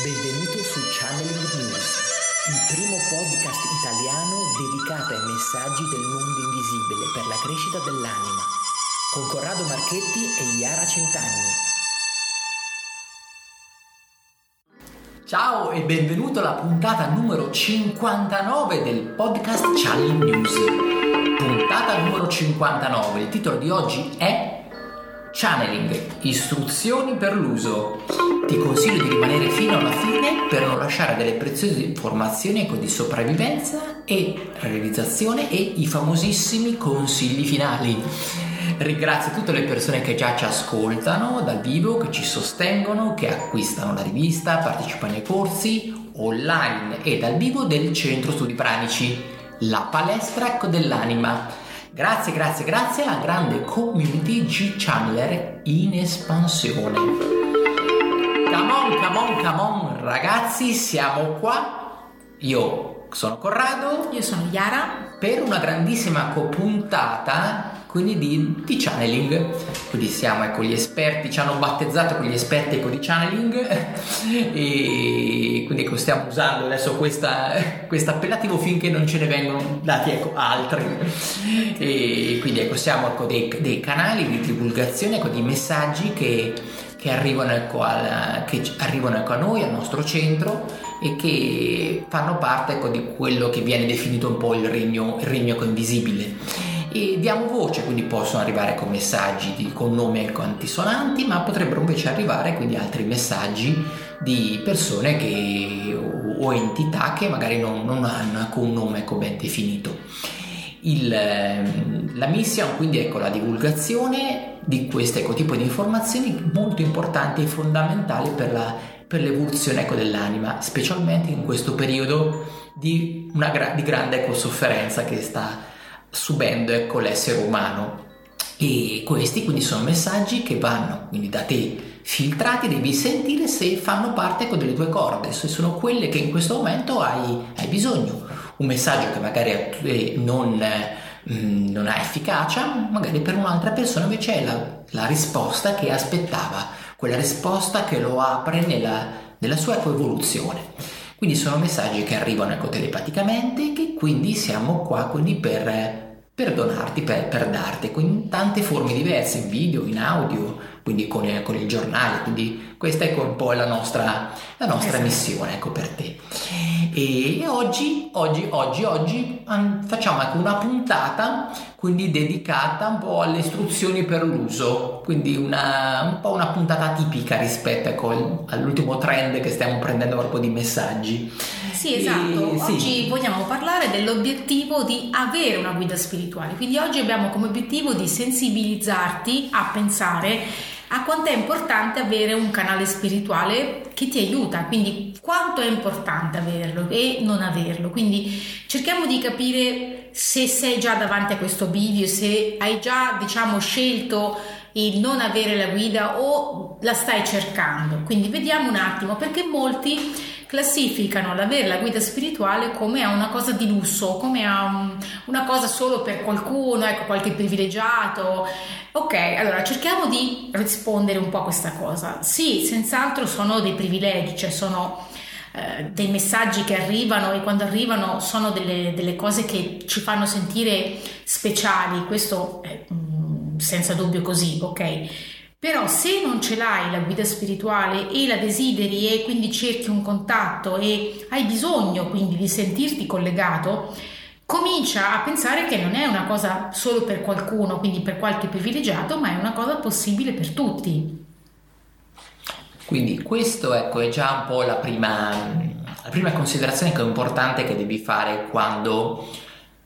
Benvenuto su Channeling News, il primo podcast italiano dedicato ai messaggi del mondo invisibile per la crescita dell'anima, con Corrado Marchetti e Iara Centanni. Ciao e benvenuto alla puntata numero 59 del podcast Channeling News. Puntata numero 59, il titolo di oggi è Channeling, istruzioni per l'uso. Ti consiglio di rimanere fino lasciare delle preziose informazioni di sopravvivenza e realizzazione e i famosissimi consigli finali. Ringrazio tutte le persone che già ci ascoltano dal vivo, che ci sostengono, che acquistano la rivista, partecipano ai corsi online e dal vivo del Centro Studi Pranici, la palestra dell'anima Grazie, grazie, grazie alla grande community G-Channeler in espansione. Come on, come on, come on, ragazzi, siamo qua. Io sono Corrado. Io sono Yara. Per una grandissima puntata quindi di, di, channeling. Quindi siamo ecco, gli esperti, ci hanno battezzato con gli esperti ecco, di channeling e quindi ecco, stiamo usando adesso questo appellativo finché non ce ne vengono dati ecco, altri. E quindi ecco, siamo ecco, dei, dei, canali di divulgazione ecco, di messaggi che, che arrivano, ecco, al, che arrivano ecco, a noi, al nostro centro e che fanno parte ecco, di quello che viene definito un po' il regno, il regno invisibile e diamo voce, quindi possono arrivare con messaggi di, con nomi antisonanti, ma potrebbero invece arrivare quindi altri messaggi di persone che, o, o entità che magari non, non hanno ecco, un nome ecco, ben definito. Il, ehm, la mission quindi ecco la divulgazione di questo ecco, tipo di informazioni molto importanti e fondamentali per, la, per l'evoluzione ecco, dell'anima, specialmente in questo periodo di, una, di grande ecco, sofferenza che sta subendo ecco, l'essere umano. E questi quindi sono messaggi che vanno quindi da te filtrati, devi sentire se fanno parte ecco, delle tue corde, se sono quelle che in questo momento hai, hai bisogno. Un messaggio che magari non, mm, non, ha efficacia, magari per un'altra persona invece è la, la, risposta che aspettava, quella risposta che lo apre nella, nella sua evoluzione. Quindi sono messaggi che arrivano ecco, telepaticamente e che quindi siamo qua quindi per, per donarti, per, per darti, in tante forme diverse, in video, in audio, quindi con, con il giornale, quindi questa è un po' la nostra, la nostra esatto. missione ecco, per te. E oggi, oggi, oggi, oggi facciamo anche una puntata quindi dedicata un po' alle istruzioni per l'uso, quindi una, un po' una puntata tipica rispetto ecco, all'ultimo trend che stiamo prendendo proprio di messaggi. Sì, esatto. E, oggi sì. vogliamo parlare dell'obiettivo di avere una guida spirituale, quindi oggi abbiamo come obiettivo di sensibilizzarti a pensare a quanto è importante avere un canale spirituale che ti aiuta, quindi quanto è importante averlo e non averlo. Quindi cerchiamo di capire se sei già davanti a questo bivio, se hai già diciamo scelto il non avere la guida o la stai cercando. Quindi vediamo un attimo perché molti classificano l'avere la guida spirituale come una cosa di lusso, come un, una cosa solo per qualcuno, ecco qualche privilegiato. Ok, allora cerchiamo di rispondere un po' a questa cosa. Sì, senz'altro sono dei privilegi, cioè sono eh, dei messaggi che arrivano e quando arrivano sono delle, delle cose che ci fanno sentire speciali, questo è mm, senza dubbio così, ok? Però se non ce l'hai la guida spirituale e la desideri e quindi cerchi un contatto e hai bisogno quindi di sentirti collegato, comincia a pensare che non è una cosa solo per qualcuno, quindi per qualche privilegiato, ma è una cosa possibile per tutti. Quindi questo ecco, è già un po' la prima, la prima considerazione che è importante che devi fare quando,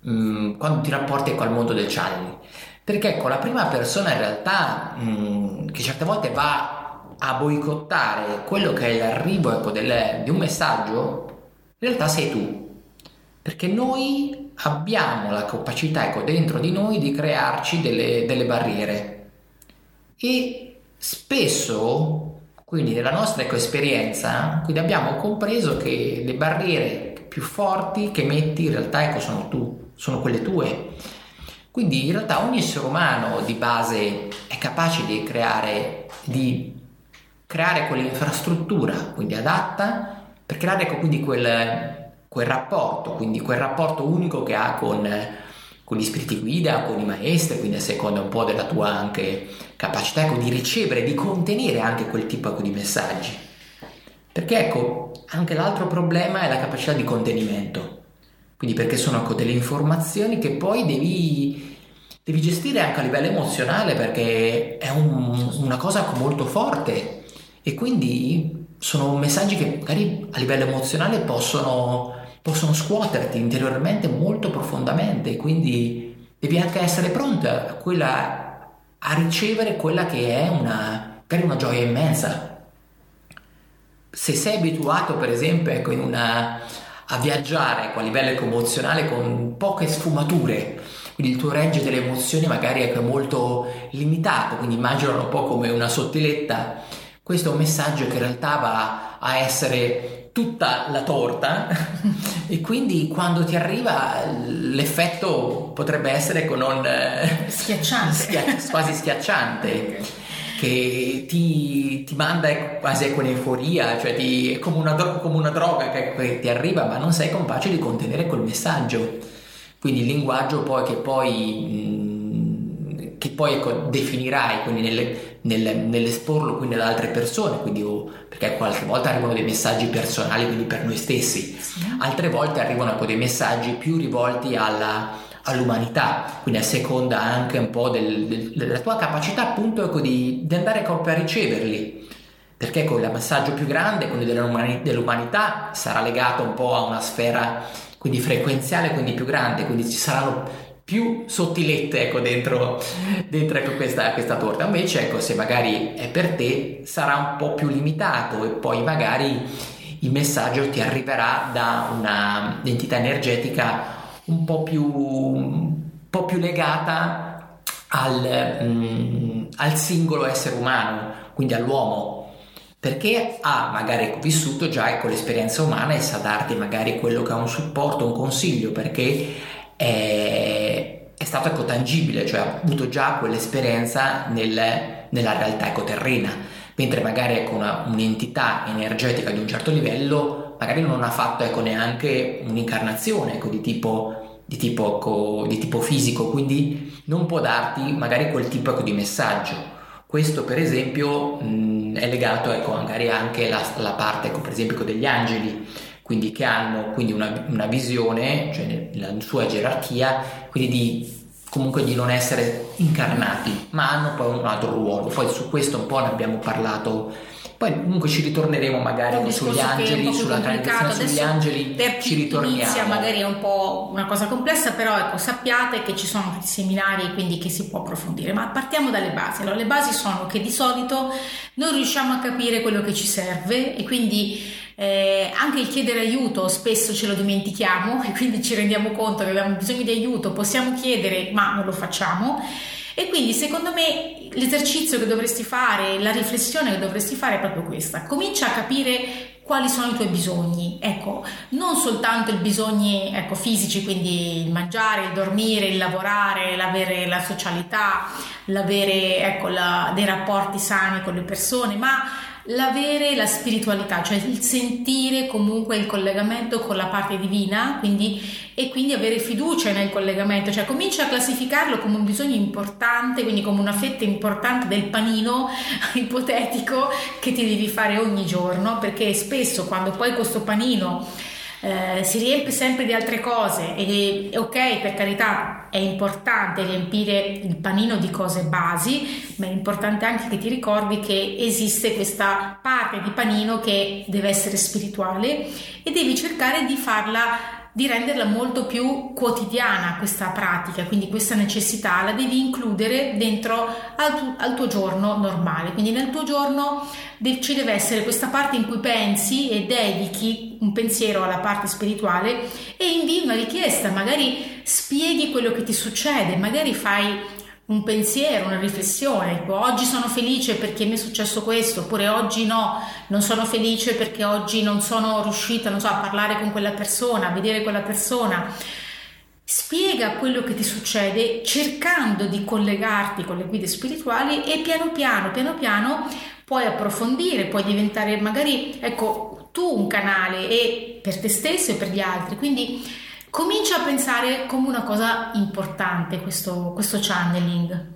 mh, mm, quando ti rapporti col mondo del channeling. Perché ecco, la prima persona in realtà mh, che certe volte va a boicottare quello che è l'arrivo ecco, del, di un messaggio, in realtà sei tu. Perché noi abbiamo la capacità ecco, dentro di noi di crearci delle, delle barriere e spesso quindi nella nostra ecco, esperienza abbiamo compreso che le barriere più forti che metti in realtà ecco, sono tu, sono quelle tue. Quindi in realtà ogni essere umano di base è capace di creare, di creare quell'infrastruttura, quindi adatta, per creare ecco, quindi quel, quel rapporto, quindi quel rapporto unico che ha con, con gli spiriti guida, con i maestri, quindi a seconda un po' della tua anche capacità ecco, di ricevere, di contenere anche quel tipo ecco, di messaggi. Perché ecco, anche l'altro problema è la capacità di contenimento. Quindi perché sono ecco, delle informazioni che poi devi, devi, gestire anche a livello emozionale perché è un, una cosa molto forte. E quindi sono messaggi che magari a livello emozionale possono, possono scuoterti interiormente molto profondamente. Quindi devi anche essere pronta a, quella, a ricevere quella che è una, una gioia immensa. Se sei abituato per esempio ecco, una, a viaggiare a livello emozionale con poche sfumature, quindi il tuo range delle emozioni magari è molto limitato, quindi immaginalo un po' come una sottiletta, questo è un messaggio che in realtà va a essere tutta la torta. E quindi quando ti arriva l'effetto potrebbe essere non schiacciante, schia- quasi schiacciante che ti, ti manda quasi con euforia, cioè ti, è come una, come una droga che, che, ti arriva, ma non sei capace di contenere quel messaggio. Quindi il linguaggio poi che poi, che poi ecco, definirai nelle, nelle, nell'esporlo quindi ad altre persone, quindi, oh, perché qualche volta arrivano dei messaggi personali quindi per noi stessi, altre volte arrivano ecco, dei messaggi più rivolti alla all'umanità, quindi a seconda anche un po' del, del, della tua capacità appunto ecco, di, di, andare proprio a riceverli, perché con il messaggio più grande, quello dell'umanità, sarà legato un po' a una sfera quindi frequenziale, quindi più grande, quindi ci saranno più sottilette ecco, dentro, dentro ecco, questa, questa, torta. Invece, ecco, se magari è per te, sarà un po' più limitato e poi magari il messaggio ti arriverà da una entità energetica un po' più, un po più legata al, um, al singolo essere umano, quindi all'uomo, perché ha magari vissuto già con ecco, l'esperienza umana e sa darti magari quello che ha un supporto, un consiglio, perché è, è stato ecco tangibile, cioè ha avuto già quell'esperienza nel, nella realtà ecoterrena, mentre magari ecco una, un'entità energetica di un certo livello magari non ha fatto ecco, neanche un'incarnazione ecco, di, tipo, di, tipo, ecco, di, tipo, fisico, quindi non può darti magari quel tipo ecco, di messaggio. Questo per esempio mh, è legato ecco, magari anche alla parte ecco, per esempio degli angeli, quindi che hanno quindi una, una visione, cioè nella sua gerarchia, quindi di comunque di non essere incarnati, ma hanno poi un altro ruolo. Poi su questo un po' ne abbiamo parlato poi comunque ci ritorneremo magari sugli angeli, sulla transizione sugli angeli, per ci ritorniamo. Inizia magari è un po' una cosa complessa, però ecco, sappiate che ci sono seminari quindi che si può approfondire, ma partiamo dalle basi. Allora, le basi sono che di solito non riusciamo a capire quello che ci serve e quindi eh, anche il chiedere aiuto spesso ce lo dimentichiamo e quindi ci rendiamo conto che abbiamo bisogno di aiuto, possiamo chiedere ma non lo facciamo e quindi secondo me l'esercizio che dovresti fare, la riflessione che dovresti fare è proprio questa. Comincia a capire quali sono i tuoi bisogni. Ecco, non soltanto i bisogni ecco, fisici, quindi il mangiare, il dormire, il lavorare, l'avere la socialità, l'avere ecco, la, dei rapporti sani con le persone, ma l'avere la spiritualità, cioè il sentire comunque il collegamento con la parte divina quindi, e quindi avere fiducia nel collegamento, cioè comincia a classificarlo come un bisogno importante, quindi come una fetta importante del panino ipotetico che ti devi fare ogni giorno, perché spesso quando poi questo panino eh, si riempie sempre di altre cose e ok per carità è importante riempire il panino di cose basi ma è importante anche che ti ricordi che esiste questa parte di panino che deve essere spirituale e devi cercare di farla di renderla molto più quotidiana questa pratica, quindi questa necessità la devi includere dentro al, tu, al tuo giorno normale, quindi nel tuo giorno ci deve essere questa parte in cui pensi e dedichi un pensiero alla parte spirituale e invii una richiesta, magari spieghi quello che ti succede, magari fai un pensiero, una riflessione, tipo oggi sono felice perché mi è successo questo, oppure oggi no, non sono felice perché oggi non sono riuscita, so, a parlare con quella persona, a vedere quella persona. Spiega quello che ti succede cercando di collegarti con le guide spirituali e piano piano, piano piano puoi approfondire, puoi diventare magari, ecco, tu un canale e per te stesso e per gli altri. Quindi comincia a pensare come una cosa importante questo, questo channeling.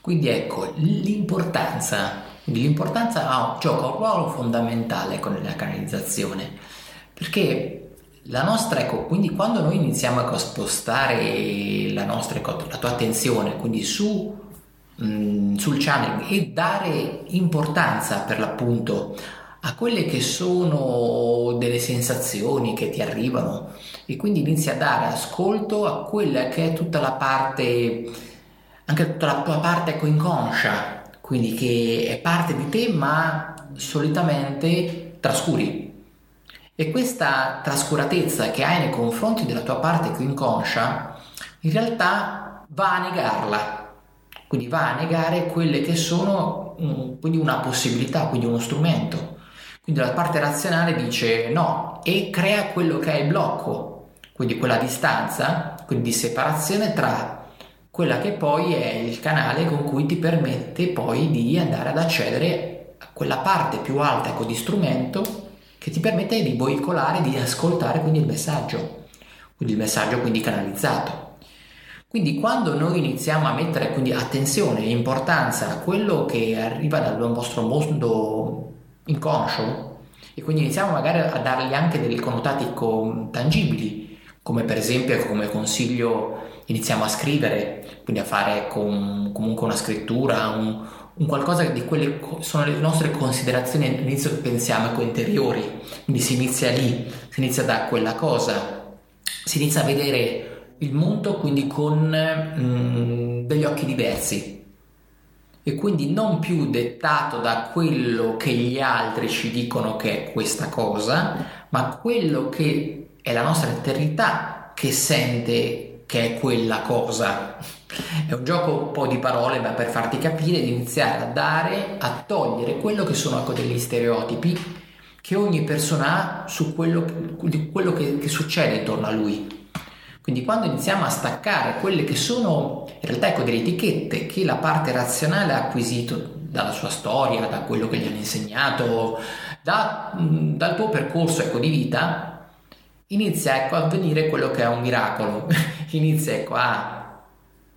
Quindi ecco, l'importanza, l'importanza ha, gioca un ruolo fondamentale con la canalizzazione, perché la nostra, ecco, quindi quando noi iniziamo a spostare la nostra, ecco, la tua attenzione, quindi su, mh, mm, sul channel e dare importanza per l'appunto a quelle che sono delle sensazioni che ti arrivano e quindi inizi a dare ascolto a quella che è tutta la parte anche tutta la tua parte inconscia, quindi che è parte di te ma solitamente trascuri. E questa trascuratezza che hai nei confronti della tua parte inconscia, in realtà va a negarla, quindi va a negare quelle che sono quindi una possibilità, quindi uno strumento. Quindi la parte razionale dice no e crea quello che è il blocco, quindi quella distanza, quindi di separazione tra quella che poi è il canale con cui ti permette poi di andare ad accedere a quella parte più alta ecco, di strumento che ti permette di veicolare, di ascoltare quindi il messaggio, quindi il messaggio quindi canalizzato. Quindi quando noi iniziamo a mettere quindi attenzione e importanza a quello che arriva dal nostro mondo inconscio e quindi iniziamo magari a dargli anche dei connotati tangibili, come per esempio come consiglio iniziamo a scrivere, quindi a fare con, comunque una scrittura, un, un qualcosa di quelle sono le nostre considerazioni all'inizio che pensiamo ecco interiori, quindi si inizia lì, si inizia da quella cosa, si inizia a vedere il mondo quindi con mm, degli occhi diversi e quindi non più dettato da quello che gli altri ci dicono che è questa cosa, ma quello che è la nostra eternità che sente che è quella cosa. È un gioco un po' di parole, ma per farti capire, di iniziare a dare, a togliere quello che sono ecco, degli stereotipi che ogni persona ha su quello, quello che, che succede intorno a lui. Quindi quando iniziamo a staccare quelle che sono in realtà ecco, delle etichette che la parte razionale ha acquisito dalla sua storia, da quello che gli hanno insegnato, da, dal tuo percorso ecco, di vita, inizia ecco, a avvenire quello che è un miracolo, inizia ecco, a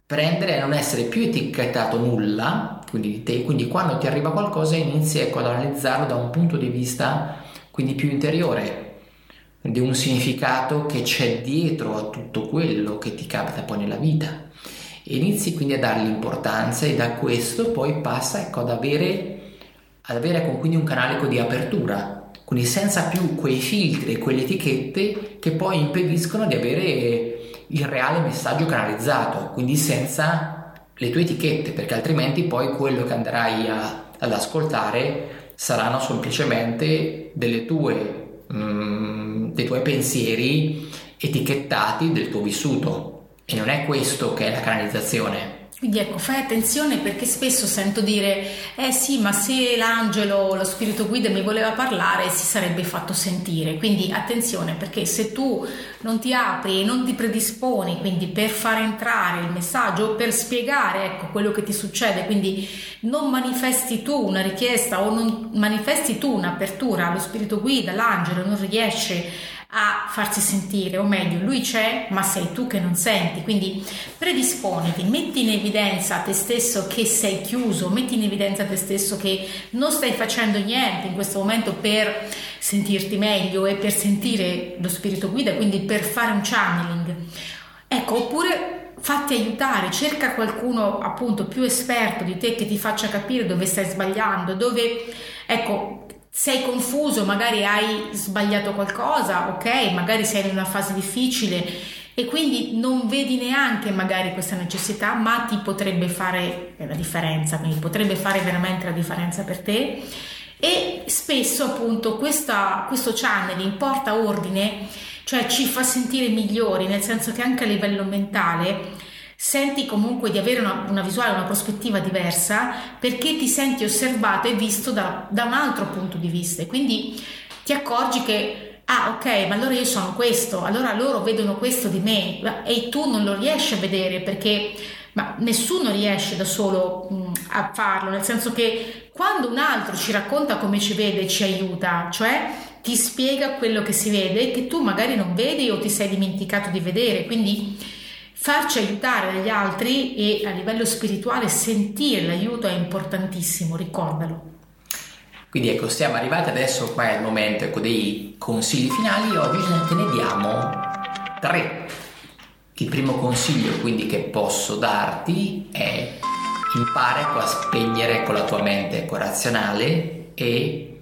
prendere e non essere più etichettato nulla, quindi di te, quindi quando ti arriva qualcosa inizi ecco, ad analizzarlo da un punto di vista quindi più interiore, di un significato che c'è dietro a tutto quello che ti capita poi nella vita. E inizi quindi a dargli importanza e da questo poi passa ecco, ad avere, ad avere ecco, quindi un canale ecco, di apertura quindi senza più quei filtri e quelle etichette che poi impediscono di avere il reale messaggio canalizzato, quindi senza le tue etichette, perché altrimenti poi quello che andrai a, ad ascoltare saranno semplicemente delle tue, mm, dei tuoi pensieri etichettati del tuo vissuto. E non è questo che è la canalizzazione. Quindi ecco, fai attenzione perché spesso sento dire, eh sì, ma se l'angelo, lo spirito guida mi voleva parlare, si sarebbe fatto sentire. Quindi attenzione perché se tu non ti apri e non ti predisponi, quindi per far entrare il messaggio, per spiegare ecco quello che ti succede, quindi non manifesti tu una richiesta o non manifesti tu un'apertura, lo spirito guida, l'angelo non riesce a farsi sentire, o meglio, lui c'è, ma sei tu che non senti. Quindi predisponiti, metti in evidenza te stesso che sei chiuso, metti in evidenza te stesso che non stai facendo niente in questo momento per sentirti meglio e per sentire lo spirito guida, quindi per fare un channeling. Ecco, oppure fatti aiutare, cerca qualcuno appunto più esperto di te che ti faccia capire dove stai sbagliando, dove ecco sei confuso, magari hai sbagliato qualcosa, ok, magari sei in una fase difficile e quindi non vedi neanche magari questa necessità, ma ti potrebbe fare la differenza, quindi potrebbe fare veramente la differenza per te. E spesso appunto questa, questo channeling porta ordine, cioè ci fa sentire migliori, nel senso che anche a livello mentale senti comunque di avere una, una, visuale, una prospettiva diversa perché ti senti osservato e visto da, da, un altro punto di vista. Quindi ti accorgi che ah ok ma allora io sono questo allora loro vedono questo di me e tu non lo riesci a vedere perché ma nessuno riesce da solo mh, a farlo, nel senso che quando un altro ci racconta come ci vede, ci aiuta, cioè ti spiega quello che si vede che tu magari non vedi o ti sei dimenticato di vedere, quindi farci aiutare dagli altri e a livello spirituale sentire l'aiuto è importantissimo, ricordalo. Quindi ecco, siamo arrivati adesso, qua il momento ecco, dei consigli finali, oggi te ne diamo tre. Il primo consiglio quindi che posso darti è impara a spegnere con la tua mente razionale e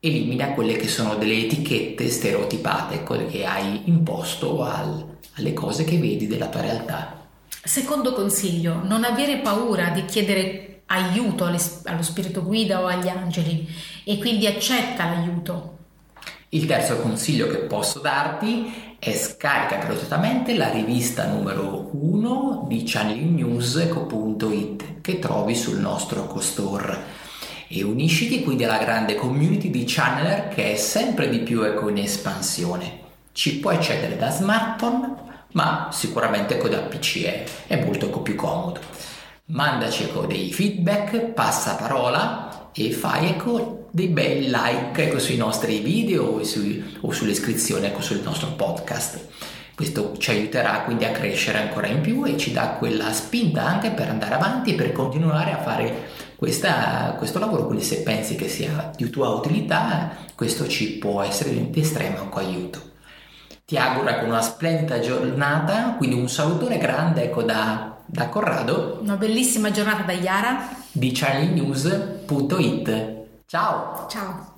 elimina quelle che sono delle etichette stereotipate, quelle che hai imposto al, alle cose che vedi della tua realtà. Secondo consiglio, non avere paura di chiedere aiuto allo spirito guida o agli angeli e quindi accetta l'aiuto. Il terzo consiglio che posso darti è scarica gratuitamente la rivista numero 1 di channelnews.it che trovi sul nostro costore e unisciti quindi alla grande community di channeler che è sempre di più ecco, in espansione. Ci puoi accedere da smartphone, ma sicuramente ecco, da PC è, è molto più comodo. Mandaci ecco, dei feedback, passa parola e fai ecco, dei bei like ecco, sui nostri video o, sui, o sull'iscrizione ecco, sul nostro podcast. Questo ci aiuterà quindi a crescere ancora in più e ci dà quella spinta anche per andare avanti e per continuare a fare questa, questo lavoro. Quindi se pensi che sia di tua utilità, questo ci può essere di estremo aiuto. Ti auguro ecco, una splendida giornata, quindi un salutone grande ecco, da, da Corrado. Una bellissima giornata da Iara. Di charlienews.it. Ciao! Ciao!